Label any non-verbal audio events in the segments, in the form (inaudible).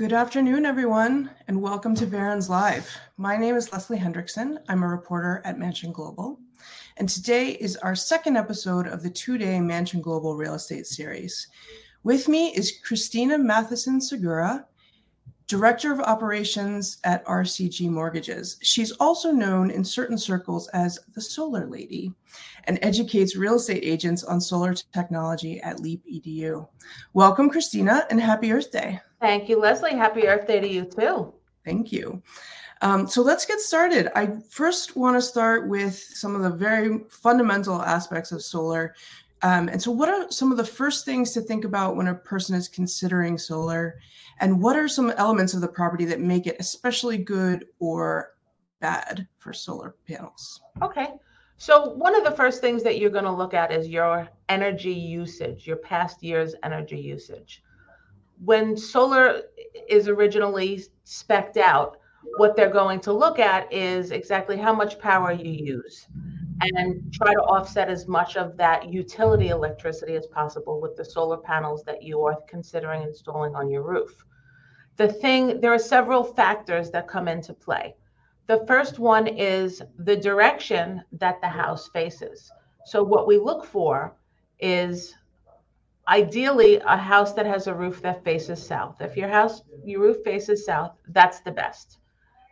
Good afternoon, everyone, and welcome to Barron's Live. My name is Leslie Hendrickson. I'm a reporter at Mansion Global. And today is our second episode of the two day Mansion Global Real Estate Series. With me is Christina Matheson Segura, Director of Operations at RCG Mortgages. She's also known in certain circles as the Solar Lady and educates real estate agents on solar technology at Leap EDU. Welcome, Christina, and happy Earth Day. Thank you, Leslie. Happy Earth Day to you, too. Thank you. Um, so let's get started. I first want to start with some of the very fundamental aspects of solar. Um, and so, what are some of the first things to think about when a person is considering solar? And what are some elements of the property that make it especially good or bad for solar panels? Okay. So, one of the first things that you're going to look at is your energy usage, your past year's energy usage. When solar is originally specced out, what they're going to look at is exactly how much power you use and try to offset as much of that utility electricity as possible with the solar panels that you are considering installing on your roof. The thing, there are several factors that come into play. The first one is the direction that the house faces. So, what we look for is ideally a house that has a roof that faces south. If your house, your roof faces south, that's the best.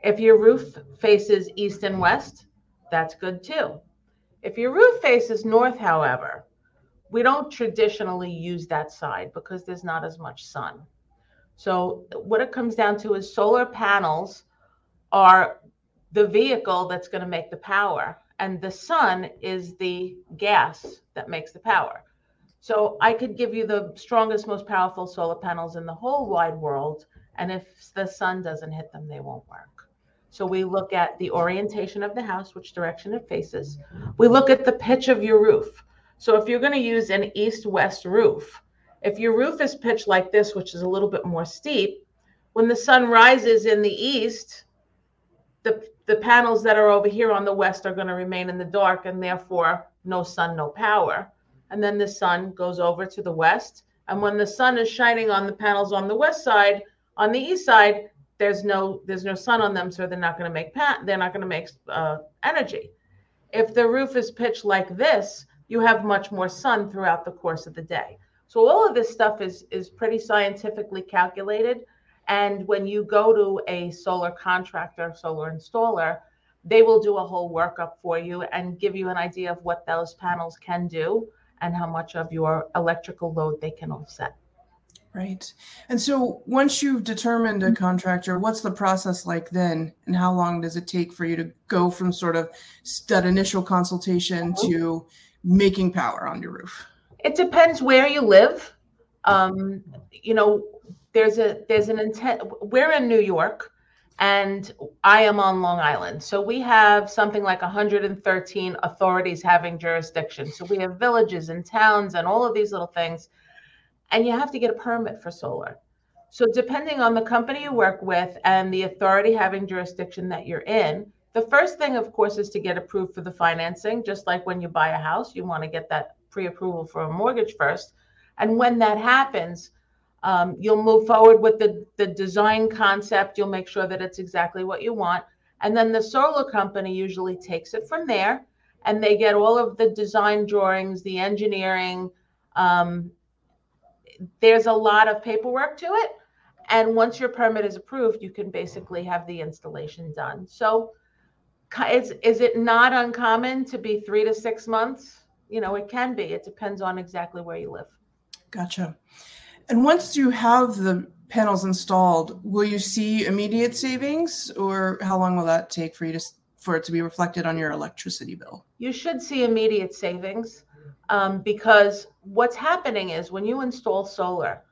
If your roof faces east and west, that's good too. If your roof faces north, however, we don't traditionally use that side because there's not as much sun. So, what it comes down to is solar panels are the vehicle that's going to make the power, and the sun is the gas that makes the power. So, I could give you the strongest, most powerful solar panels in the whole wide world, and if the sun doesn't hit them, they won't work. So, we look at the orientation of the house, which direction it faces. We look at the pitch of your roof. So, if you're going to use an east west roof, if your roof is pitched like this, which is a little bit more steep, when the sun rises in the east, the, the panels that are over here on the west are going to remain in the dark and therefore no sun, no power. And then the sun goes over to the west. And when the sun is shining on the panels on the west side, on the east side, there's no there's no sun on them, so they're not going to make pat they're not going to make uh, energy. If the roof is pitched like this, you have much more sun throughout the course of the day. So all of this stuff is is pretty scientifically calculated. And when you go to a solar contractor, solar installer, they will do a whole workup for you and give you an idea of what those panels can do and how much of your electrical load they can offset. Right. And so once you've determined a contractor, what's the process like then? And how long does it take for you to go from sort of that initial consultation to making power on your roof? It depends where you live. Um, you know, there's a there's an intent. We're in New York, and I am on Long Island. So we have something like 113 authorities having jurisdiction. So we have villages and towns and all of these little things, and you have to get a permit for solar. So depending on the company you work with and the authority having jurisdiction that you're in, the first thing, of course, is to get approved for the financing. Just like when you buy a house, you want to get that pre-approval for a mortgage first. And when that happens, um, you'll move forward with the, the design concept. You'll make sure that it's exactly what you want. And then the solar company usually takes it from there and they get all of the design drawings, the engineering. Um, there's a lot of paperwork to it. And once your permit is approved, you can basically have the installation done. So is, is it not uncommon to be three to six months? you know, it can be. It depends on exactly where you live. Gotcha. And once you have the panels installed, will you see immediate savings, or how long will that take for you to for it to be reflected on your electricity bill? You should see immediate savings um, because what's happening is when you install solar,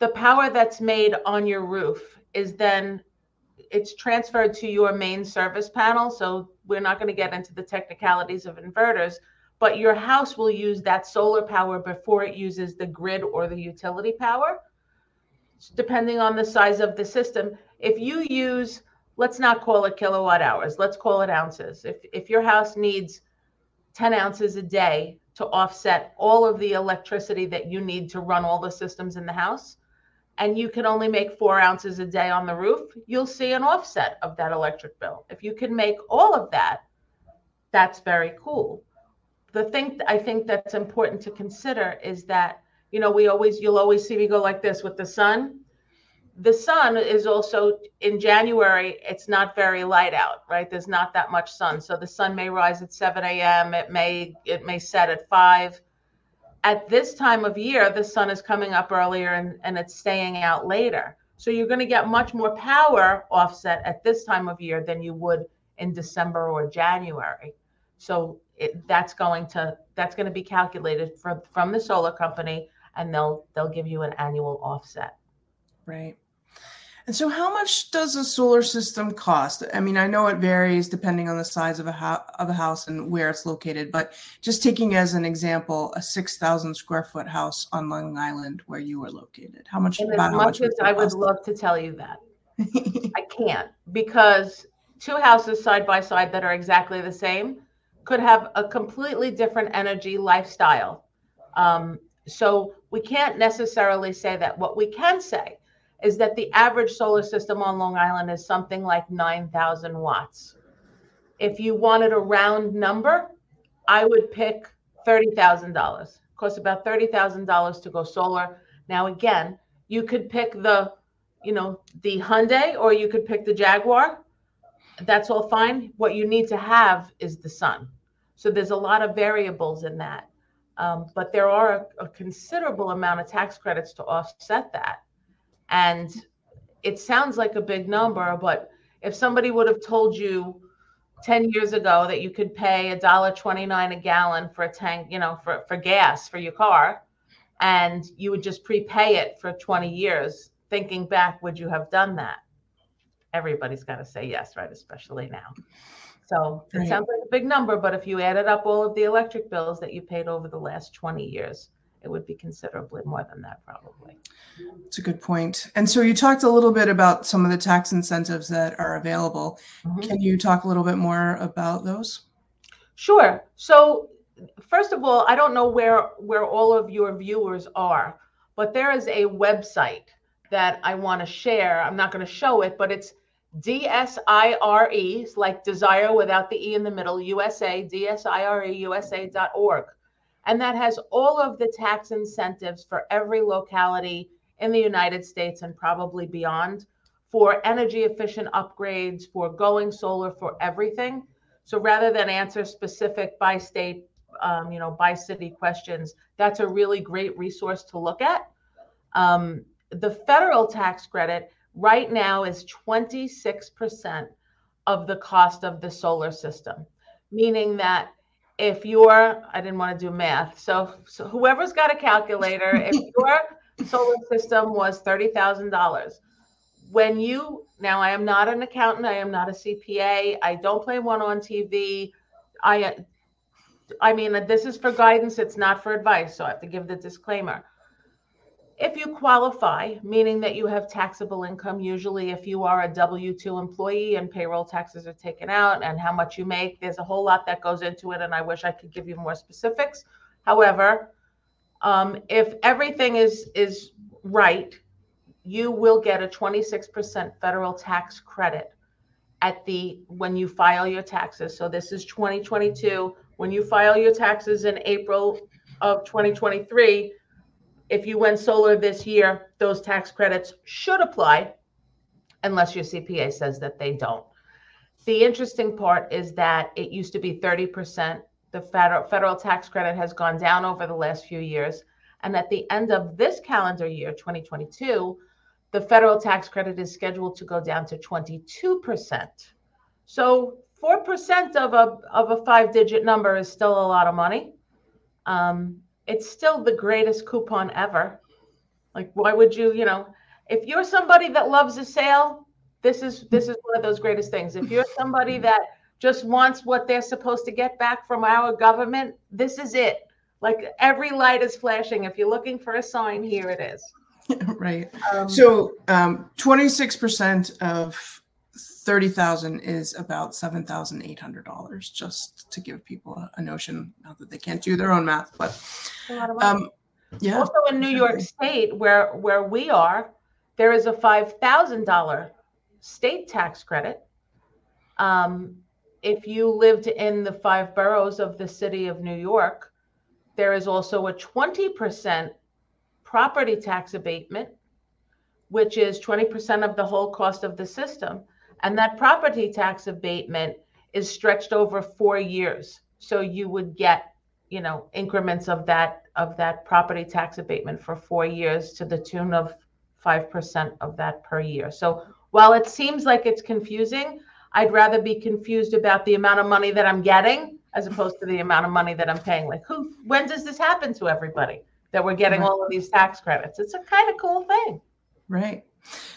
the power that's made on your roof is then it's transferred to your main service panel. So we're not going to get into the technicalities of inverters, but your house will use that solar power before it uses the grid or the utility power, depending on the size of the system. If you use, let's not call it kilowatt hours, let's call it ounces. If, if your house needs 10 ounces a day to offset all of the electricity that you need to run all the systems in the house, and you can only make four ounces a day on the roof, you'll see an offset of that electric bill. If you can make all of that, that's very cool. The thing I think that's important to consider is that, you know, we always, you'll always see me go like this with the sun. The sun is also in January, it's not very light out, right? There's not that much sun. So the sun may rise at 7 a.m. It may, it may set at five at this time of year, the sun is coming up earlier and, and it's staying out later. So you're going to get much more power offset at this time of year than you would in December or January. So it, that's going to that's going to be calculated from from the solar company, and they'll they'll give you an annual offset. Right. And so, how much does a solar system cost? I mean, I know it varies depending on the size of a, ho- of a house and where it's located, but just taking as an example, a 6,000 square foot house on Long Island where you are located, how much? And as much as I would love to tell you that, (laughs) I can't because two houses side by side that are exactly the same could have a completely different energy lifestyle. Um, so, we can't necessarily say that. What we can say is that the average solar system on Long Island is something like 9,000 watts. If you wanted a round number, I would pick $30,000. It costs about $30,000 to go solar. Now, again, you could pick the, you know, the Hyundai or you could pick the Jaguar. That's all fine. What you need to have is the sun. So there's a lot of variables in that. Um, but there are a, a considerable amount of tax credits to offset that. And it sounds like a big number, but if somebody would have told you 10 years ago that you could pay a dollar 29 a gallon for a tank, you know, for, for gas for your car, and you would just prepay it for 20 years, thinking back, would you have done that? Everybody's got to say yes, right? Especially now. So it right. sounds like a big number, but if you added up all of the electric bills that you paid over the last 20 years, it would be considerably more than that, probably. It's a good point. And so you talked a little bit about some of the tax incentives that are available. Mm-hmm. Can you talk a little bit more about those? Sure. So first of all, I don't know where where all of your viewers are, but there is a website that I want to share. I'm not going to show it, but it's DSIRE, like desire without the E in the middle, USA, DSIRE, USA.org. And that has all of the tax incentives for every locality in the United States and probably beyond for energy efficient upgrades, for going solar, for everything. So rather than answer specific by state, um, you know, by city questions, that's a really great resource to look at. Um, the federal tax credit right now is 26% of the cost of the solar system, meaning that if your I didn't want to do math. So, so whoever's got a calculator, if (laughs) your solar system was thirty thousand dollars, when you now I am not an accountant, I am not a CPA, I don't play one on TV. I I mean this is for guidance, it's not for advice, so I have to give the disclaimer. If you qualify, meaning that you have taxable income, usually if you are a W 2 employee and payroll taxes are taken out and how much you make, there's a whole lot that goes into it. And I wish I could give you more specifics. However, um, if everything is, is right, you will get a 26% federal tax credit at the when you file your taxes. So this is 2022. When you file your taxes in April of 2023, if you went solar this year, those tax credits should apply unless your CPA says that they don't. The interesting part is that it used to be 30%. The federal, federal tax credit has gone down over the last few years. And at the end of this calendar year, 2022, the federal tax credit is scheduled to go down to 22%. So 4% of a, of a five digit number is still a lot of money. Um, it's still the greatest coupon ever. Like, why would you, you know, if you're somebody that loves a sale, this is this is one of those greatest things. If you're somebody that just wants what they're supposed to get back from our government, this is it. Like every light is flashing. If you're looking for a sign, here it is. (laughs) right. Um, so um, 26% of 30,000 is about $7,800, just to give people a, a, notion, not that they can't do their own math, but um, yeah. Also in New York State, where, where we are, there is a $5,000 state tax credit. Um, if you lived in the five boroughs of the city of New York, there is also a 20% property tax abatement, which is 20% of the whole cost of the system. And that property tax abatement is stretched over four years. So you would get, you know, increments of that of that property tax abatement for four years to the tune of 5% of that per year. So while it seems like it's confusing, I'd rather be confused about the amount of money that I'm getting as opposed to the amount of money that I'm paying. Like, who, when does this happen to everybody that we're getting all of these tax credits? It's a kind of cool thing. Right.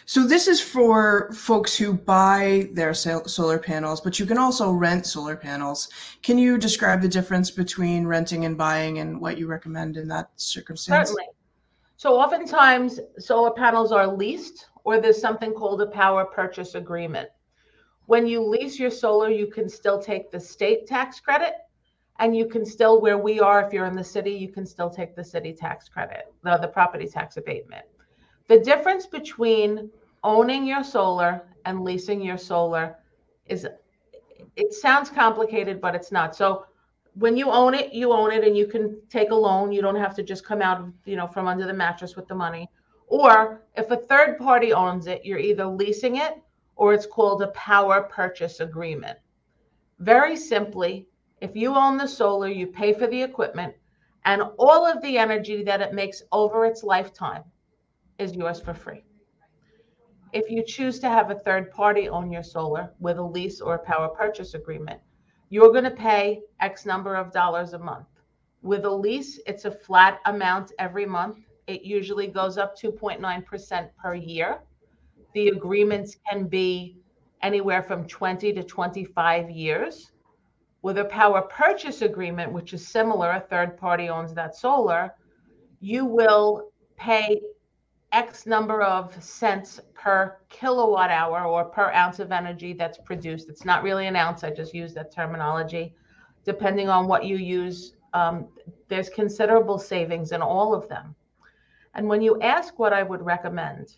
So this is for folks who buy their solar panels, but you can also rent solar panels. Can you describe the difference between renting and buying and what you recommend in that circumstance? Certainly. So oftentimes solar panels are leased or there's something called a power purchase agreement. When you lease your solar, you can still take the state tax credit and you can still, where we are, if you're in the city, you can still take the city tax credit, the, the property tax abatement. The difference between owning your solar and leasing your solar is it sounds complicated, but it's not. So when you own it, you own it and you can take a loan. You don't have to just come out you know, from under the mattress with the money. Or if a third party owns it, you're either leasing it or it's called a power purchase agreement. Very simply, if you own the solar, you pay for the equipment, and all of the energy that it makes over its lifetime is yours for free. If you choose to have a third party own your solar with a lease or a power purchase agreement, you're going to pay X number of dollars a month. With a lease, it's a flat amount every month it usually goes up 2.9% per year. The agreements can be anywhere from 20 to 25 years. With a power purchase agreement, which is similar, a third party owns that solar, you will pay X number of cents per kilowatt hour or per ounce of energy that's produced. It's not really an ounce, I just use that terminology. Depending on what you use, um, there's considerable savings in all of them. And when you ask what I would recommend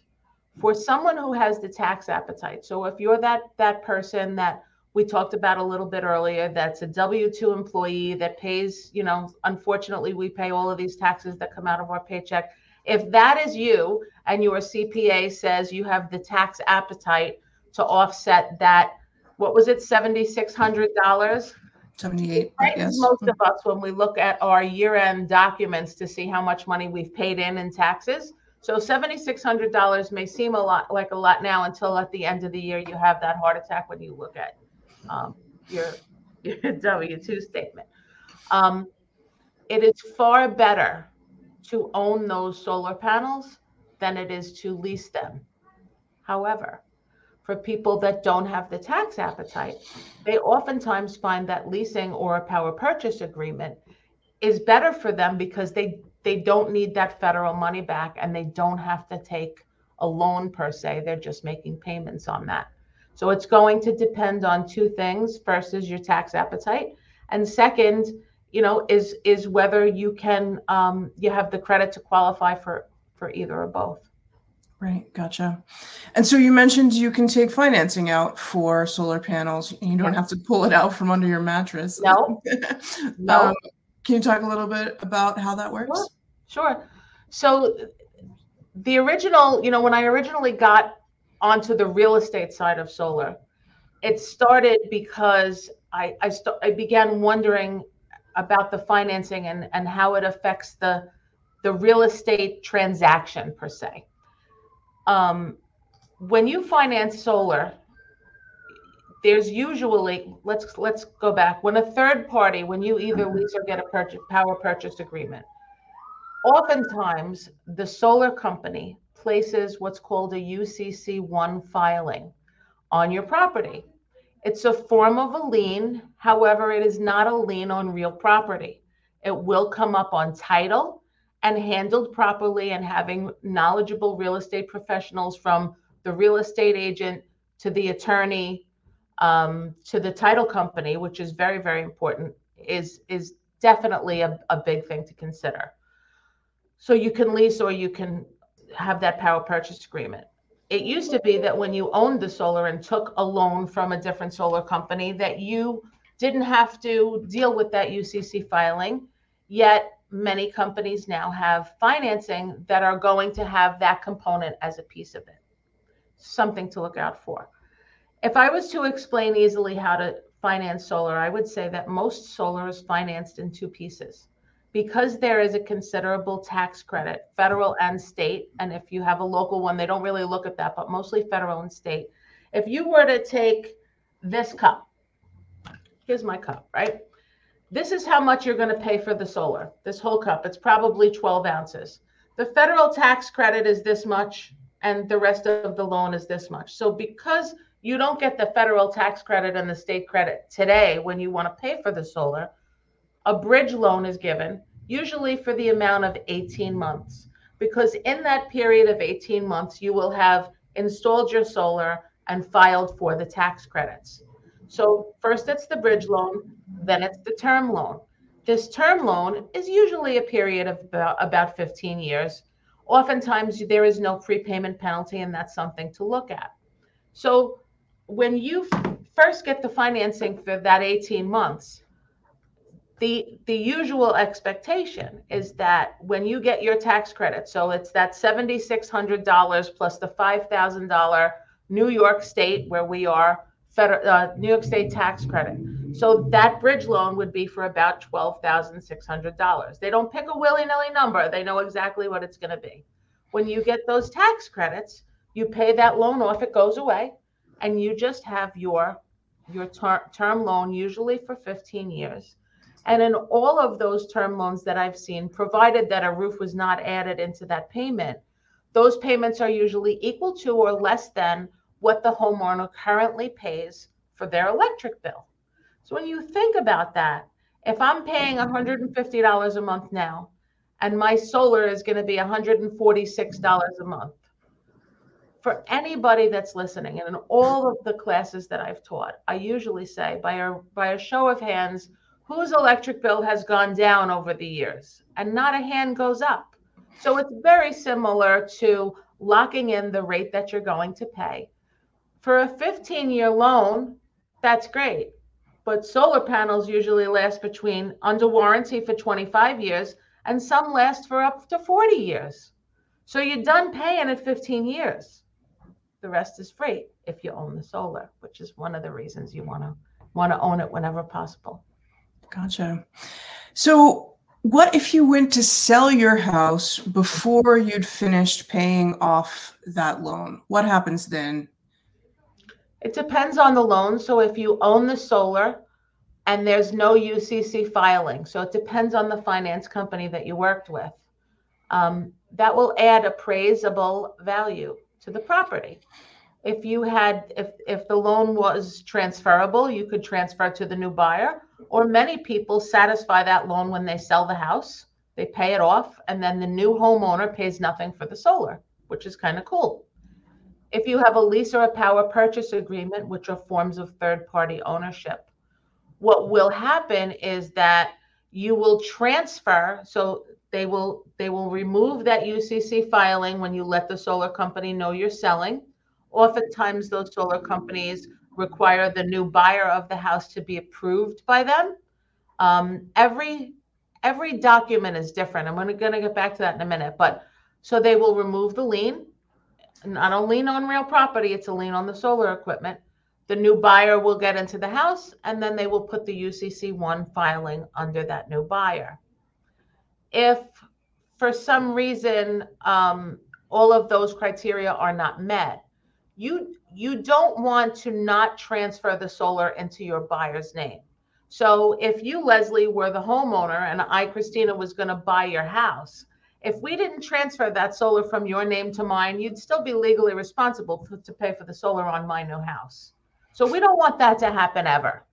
for someone who has the tax appetite, so if you're that that person that we talked about a little bit earlier, that's a W 2 employee that pays, you know, unfortunately, we pay all of these taxes that come out of our paycheck. If that is you and your CPA says you have the tax appetite to offset that, what was it, $7,600? 78 yes. most of us when we look at our year-end documents to see how much money we've paid in in taxes so $7600 may seem a lot like a lot now until at the end of the year you have that heart attack when you look at um, your, (laughs) your w2 statement um, it is far better to own those solar panels than it is to lease them however for people that don't have the tax appetite, they oftentimes find that leasing or a power purchase agreement is better for them because they they don't need that federal money back and they don't have to take a loan per se. They're just making payments on that. So it's going to depend on two things. First is your tax appetite, and second, you know, is is whether you can um, you have the credit to qualify for for either or both. Right, gotcha. And so you mentioned you can take financing out for solar panels. You don't have to pull it out from under your mattress. No. (laughs) no. Um, can you talk a little bit about how that works? Sure. sure. So the original, you know, when I originally got onto the real estate side of solar, it started because I I, st- I began wondering about the financing and and how it affects the the real estate transaction per se um, when you finance solar, there's usually let's let's go back when a third party when you either lease or get a purchase power purchase agreement oftentimes the solar company places what's called a UCC1 filing on your property. It's a form of a lien. However, it is not a lien on real property. It will come up on title and handled properly and having knowledgeable real estate professionals from the real estate agent to the attorney um, to the title company, which is very, very important, is is definitely a, a big thing to consider. So you can lease or you can have that power purchase agreement. It used to be that when you owned the solar and took a loan from a different solar company, that you didn't have to deal with that UCC filing. Yet many companies now have financing that are going to have that component as a piece of it. Something to look out for. If I was to explain easily how to finance solar, I would say that most solar is financed in two pieces because there is a considerable tax credit, federal and state, and if you have a local one, they don't really look at that, but mostly federal and state. If you were to take this cup, here's my cup, right? This is how much you're going to pay for the solar, this whole cup. It's probably 12 ounces. The federal tax credit is this much, and the rest of the loan is this much. So because you don't get the federal tax credit and the state credit today when you want to pay for the solar, a bridge loan is given, usually for the amount of 18 months, because in that period of 18 months, you will have installed your solar and filed for the tax credits. So, first it's the bridge loan, then it's the term loan. This term loan is usually a period of about, about 15 years. Oftentimes, there is no prepayment penalty, and that's something to look at. So, when you first get the financing for that 18 months, the the usual expectation is that when you get your tax credit so it's that $7600 plus the $5000 new york state where we are federal uh, new york state tax credit. So that bridge loan would be for about $12600 they don't pick a willy-nilly number. They know exactly what it's going to be. When you get those tax credits you pay that loan off it goes away and you just have your your ter- term loan usually for 15 years and in all of those term loans that I've seen, provided that a roof was not added into that payment, those payments are usually equal to or less than what the homeowner currently pays for their electric bill. So when you think about that, if I'm paying $150 a month now and my solar is going to be $146 a month, for anybody that's listening and in all of the classes that I've taught, I usually say by a by a show of hands, whose electric bill has gone down over the years and not a hand goes up. So it's very similar to locking in the rate that you're going to pay. For a 15 year loan, that's great. But solar panels usually last between under warranty for 25 years and some last for up to 40 years. So you're done paying at 15 years. The rest is free if you own the solar, which is one of the reasons you want to want to own it whenever possible. Gotcha. So, what if you went to sell your house before you'd finished paying off that loan? What happens then? It depends on the loan. So, if you own the solar and there's no UCC filing, so it depends on the finance company that you worked with, um, that will add appraisable value to the property if you had if if the loan was transferable you could transfer to the new buyer or many people satisfy that loan when they sell the house they pay it off and then the new homeowner pays nothing for the solar which is kind of cool. If you have a lease or a power purchase agreement which are forms of third party ownership what will happen is that you will transfer so they will they will remove that ucc filing when you let the solar company know you're selling. Oftentimes, those solar companies require the new buyer of the house to be approved by them. Um, every every document is different. I'm going to get back to that in a minute. But so they will remove the lien, not a lien on real property, it's a lien on the solar equipment. The new buyer will get into the house and then they will put the UCC1 filing under that new buyer. If for some reason um, all of those criteria are not met, you you don't want to not transfer the solar into your buyer's name. So if you, Leslie, were the homeowner and I, Christina, was going to buy your house, if we didn't transfer that solar from your name to mine, you'd still be legally responsible for, to pay for the solar on my new house. So we don't want that to happen ever.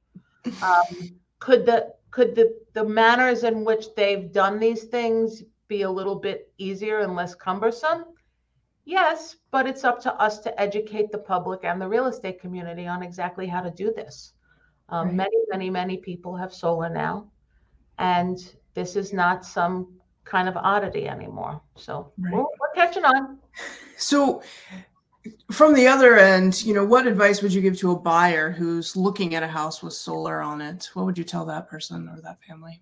Um, could the could the the manners in which they've done these things be a little bit easier and less cumbersome? Yes, but it's up to us to educate the public and the real estate community on exactly how to do this. Um, right. Many, many, many people have solar now, and this is not some kind of oddity anymore. So right. we're, we're catching on. So, from the other end, you know, what advice would you give to a buyer who's looking at a house with solar on it? What would you tell that person or that family?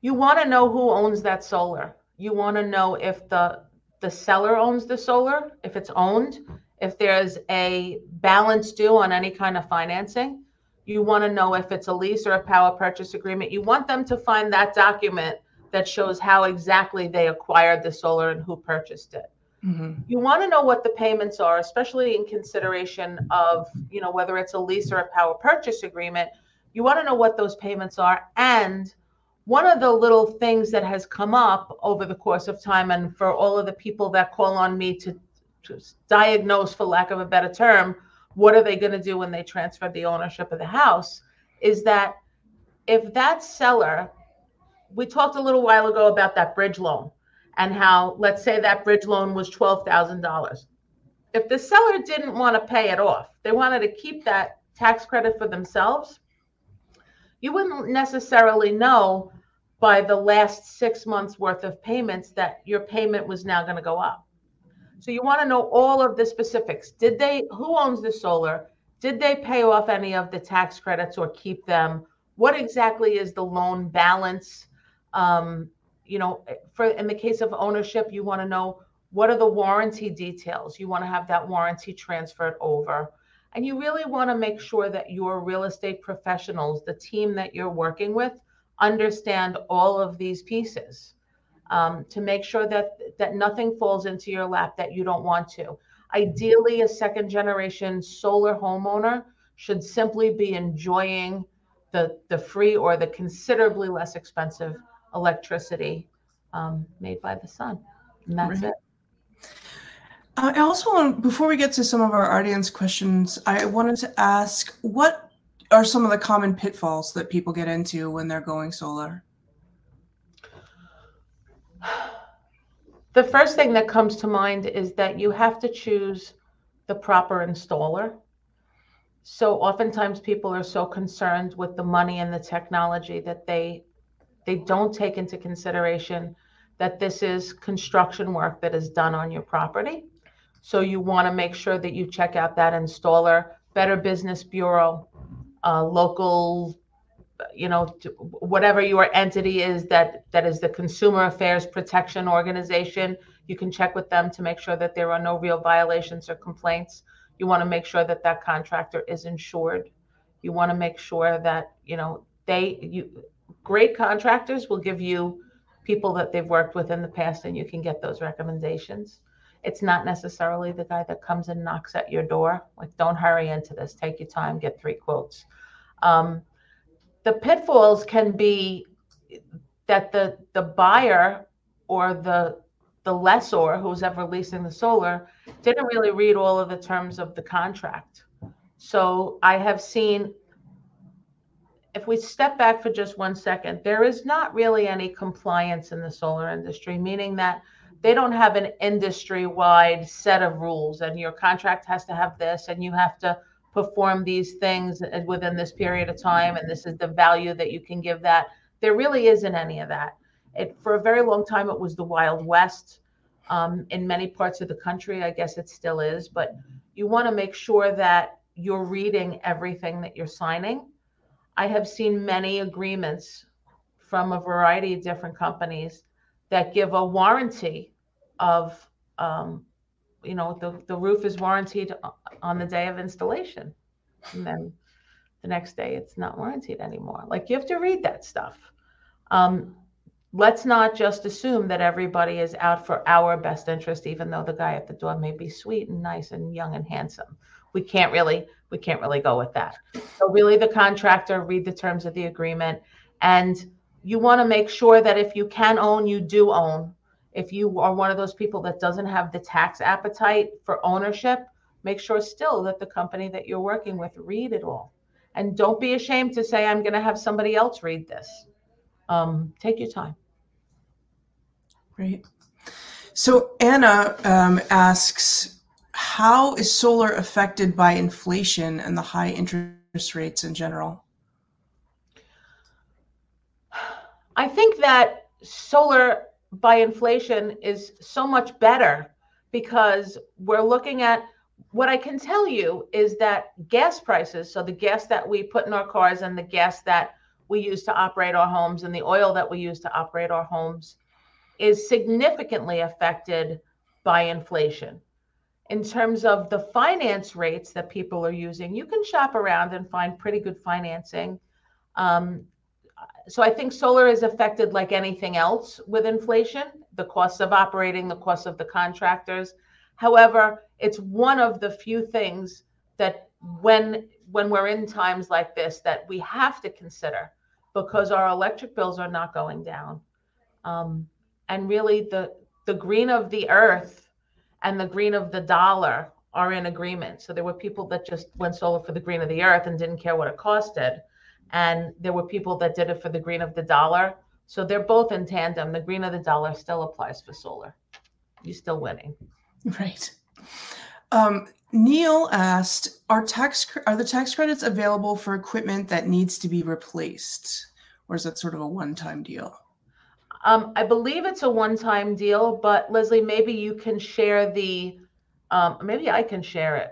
You want to know who owns that solar. You want to know if the the seller owns the solar, if it's owned, if there's a balance due on any kind of financing. You want to know if it's a lease or a power purchase agreement. You want them to find that document that shows how exactly they acquired the solar and who purchased it. Mm-hmm. You want to know what the payments are, especially in consideration of, you know, whether it's a lease or a power purchase agreement. You want to know what those payments are. And one of the little things that has come up over the course of time, and for all of the people that call on me to, to diagnose, for lack of a better term, what are they going to do when they transfer the ownership of the house, is that if that seller we talked a little while ago about that bridge loan and how, let's say that bridge loan was $12,000. If the seller didn't want to pay it off, they wanted to keep that tax credit for themselves, you wouldn't necessarily know by the last six months worth of payments that your payment was now going to go up. So you want to know all of the specifics. Did they, who owns the solar? Did they pay off any of the tax credits or keep them? What exactly is the loan balance? Um, you know, for in the case of ownership, you want to know what are the warranty details. You want to have that warranty transferred over. And you really want to make sure that your real estate professionals, the team that you're working with, understand all of these pieces um, to make sure that that nothing falls into your lap that you don't want to. Ideally, a second generation solar homeowner should simply be enjoying the the free or the considerably less expensive electricity um, made by the sun. And that's right. it. I also want, before we get to some of our audience questions, I wanted to ask what are some of the common pitfalls that people get into when they're going solar? The first thing that comes to mind is that you have to choose the proper installer. So oftentimes people are so concerned with the money and the technology that they they don't take into consideration that this is construction work that is done on your property. So you want to make sure that you check out that installer, Better Business Bureau, uh, local, you know, whatever your entity is that that is the Consumer Affairs Protection Organization. You can check with them to make sure that there are no real violations or complaints. You want to make sure that that contractor is insured. You want to make sure that you know they you great contractors will give you people that they've worked with in the past and you can get those recommendations it's not necessarily the guy that comes and knocks at your door. Like don't hurry into this. Take your time get three quotes. Um, the pitfalls can be that the the buyer or the the lessor who's ever leasing the solar didn't really read all of the terms of the contract. So i have seen if we step back for just one second, there is not really any compliance in the solar industry, meaning that they don't have an industry wide set of rules and your contract has to have this and you have to perform these things within this period of time and this is the value that you can give that. There really isn't any of that. It, for a very long time, it was the Wild West. Um, in many parts of the country, I guess it still is, but you want to make sure that you're reading everything that you're signing I have seen many agreements from a variety of different companies that give a warranty of, um, you know, the, the roof is warranted on the day of installation. And then the next day it's not warranted anymore. Like you have to read that stuff. Um, let's not just assume that everybody is out for our best interest, even though the guy at the door may be sweet and nice and young and handsome. We can't really we can't really go with that. So really the contractor, read the terms of the agreement. And you want to make sure that if you can own, you do own. If you are one of those people that doesn't have the tax appetite for ownership, make sure still that the company that you're working with read it all. And don't be ashamed to say, I'm going to have somebody else read this. Um, take your time. Great. So Anna um, asks, how is solar affected by inflation and the high interest rates in general? I think that solar by inflation is so much better because we're looking at what I can tell you is that gas prices, so the gas that we put in our cars and the gas that we use to operate our homes and the oil that we use to operate our homes, is significantly affected by inflation. In terms of the finance rates that people are using, you can shop around and find pretty good financing. Um, so I think solar is affected like anything else with inflation, the cost of operating, the cost of the contractors. However, it's one of the few things that when when we're in times like this that we have to consider because our electric bills are not going down. Um, and really the the green of the earth and the green of the dollar are in agreement. So there were people that just went solar for the green of the earth and didn't care what it costed and there were people that did it for the green of the dollar. So they're both in tandem. The green of the dollar still applies for solar. You're still winning. Right. Um, Neil asked, "Are tax are the tax credits available for equipment that needs to be replaced, or is that sort of a one-time deal?" Um, I believe it's a one-time deal, but Leslie, maybe you can share the, um, maybe I can share it.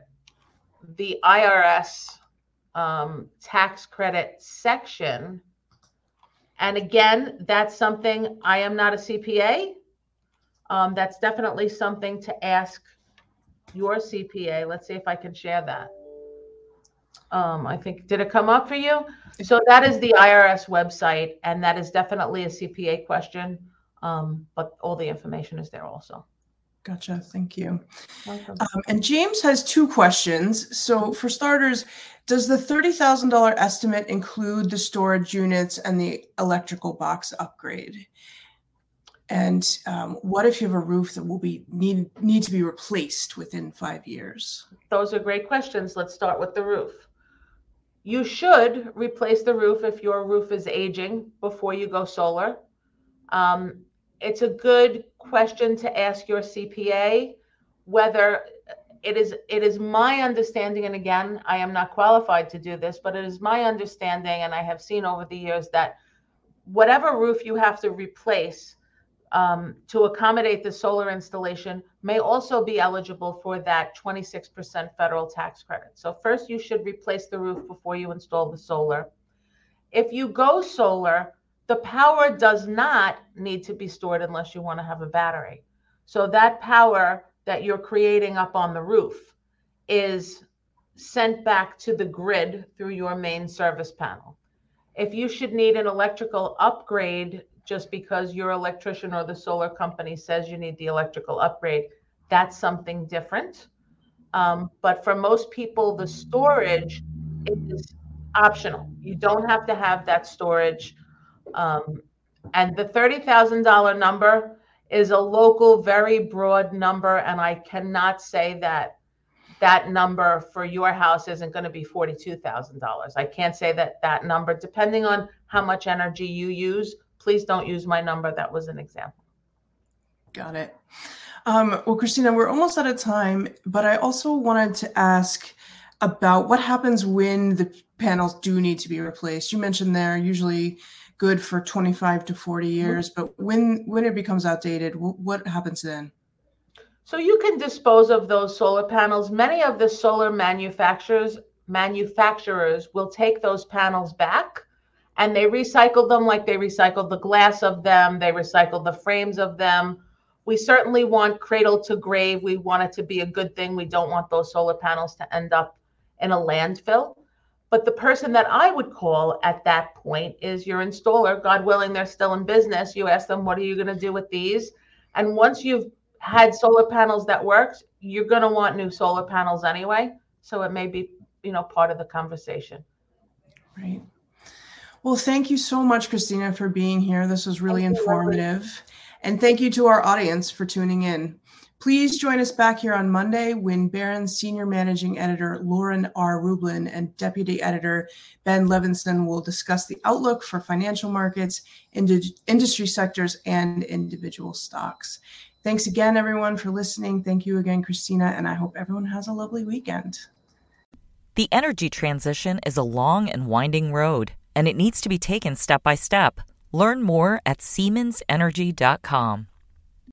The IRS um, tax credit section. And again, that's something I am not a CPA. Um, that's definitely something to ask your CPA. Let's see if I can share that. Um, I think, did it come up for you? So that is the IRS website, and that is definitely a CPA question. Um, but all the information is there also. Gotcha. Thank you. Um, and James has two questions. So, for starters, does the $30,000 estimate include the storage units and the electrical box upgrade? And um, what if you have a roof that will be need need to be replaced within five years? Those are great questions. Let's start with the roof. You should replace the roof if your roof is aging before you go solar. Um, it's a good question to ask your CPA whether it is it is my understanding and again I am not qualified to do this but it is my understanding and I have seen over the years that whatever roof you have to replace um, to accommodate the solar installation may also be eligible for that 26% federal tax credit. So first you should replace the roof before you install the solar. If you go solar, the power does not need to be stored unless you want to have a battery. So that power that you're creating up on the roof is sent back to the grid through your main service panel. If you should need an electrical upgrade just because your electrician or the solar company says you need the electrical upgrade, that's something different. Um, but for most people, the storage is optional. You don't have to have that storage. Um, and the $30,000 number is a local, very broad number. And I cannot say that that number for your house isn't going to be $42,000. I can't say that that number, depending on how much energy you use, please don't use my number. That was an example. Got it. Um, well, Christina, we're almost out of time, but I also wanted to ask about what happens when the panels do need to be replaced. You mentioned they're usually good for 25 to 40 mm-hmm. years, but when when it becomes outdated, what happens then? So you can dispose of those solar panels. Many of the solar manufacturers manufacturers will take those panels back and they recycle them like they recycled the glass of them, they recycle the frames of them. We certainly want cradle to grave. We want it to be a good thing. We don't want those solar panels to end up in a landfill. But the person that I would call at that point is your installer. God willing, they're still in business. You ask them, what are you going to do with these? And once you've had solar panels that worked, you're going to want new solar panels anyway. So it may be, you know, part of the conversation. Right. Well, thank you so much, Christina, for being here. This was really thank informative. You, And thank you to our audience for tuning in. Please join us back here on Monday when Barron's Senior Managing Editor Lauren R. Rublin and Deputy Editor Ben Levisohn will discuss the outlook for financial markets, industry sectors, and individual stocks. Thanks again, everyone, for listening. Thank you again, Christina, and I hope everyone has a lovely weekend. The energy transition is a long and winding road, and it needs to be taken step by step. Learn more at SiemensEnergy.com.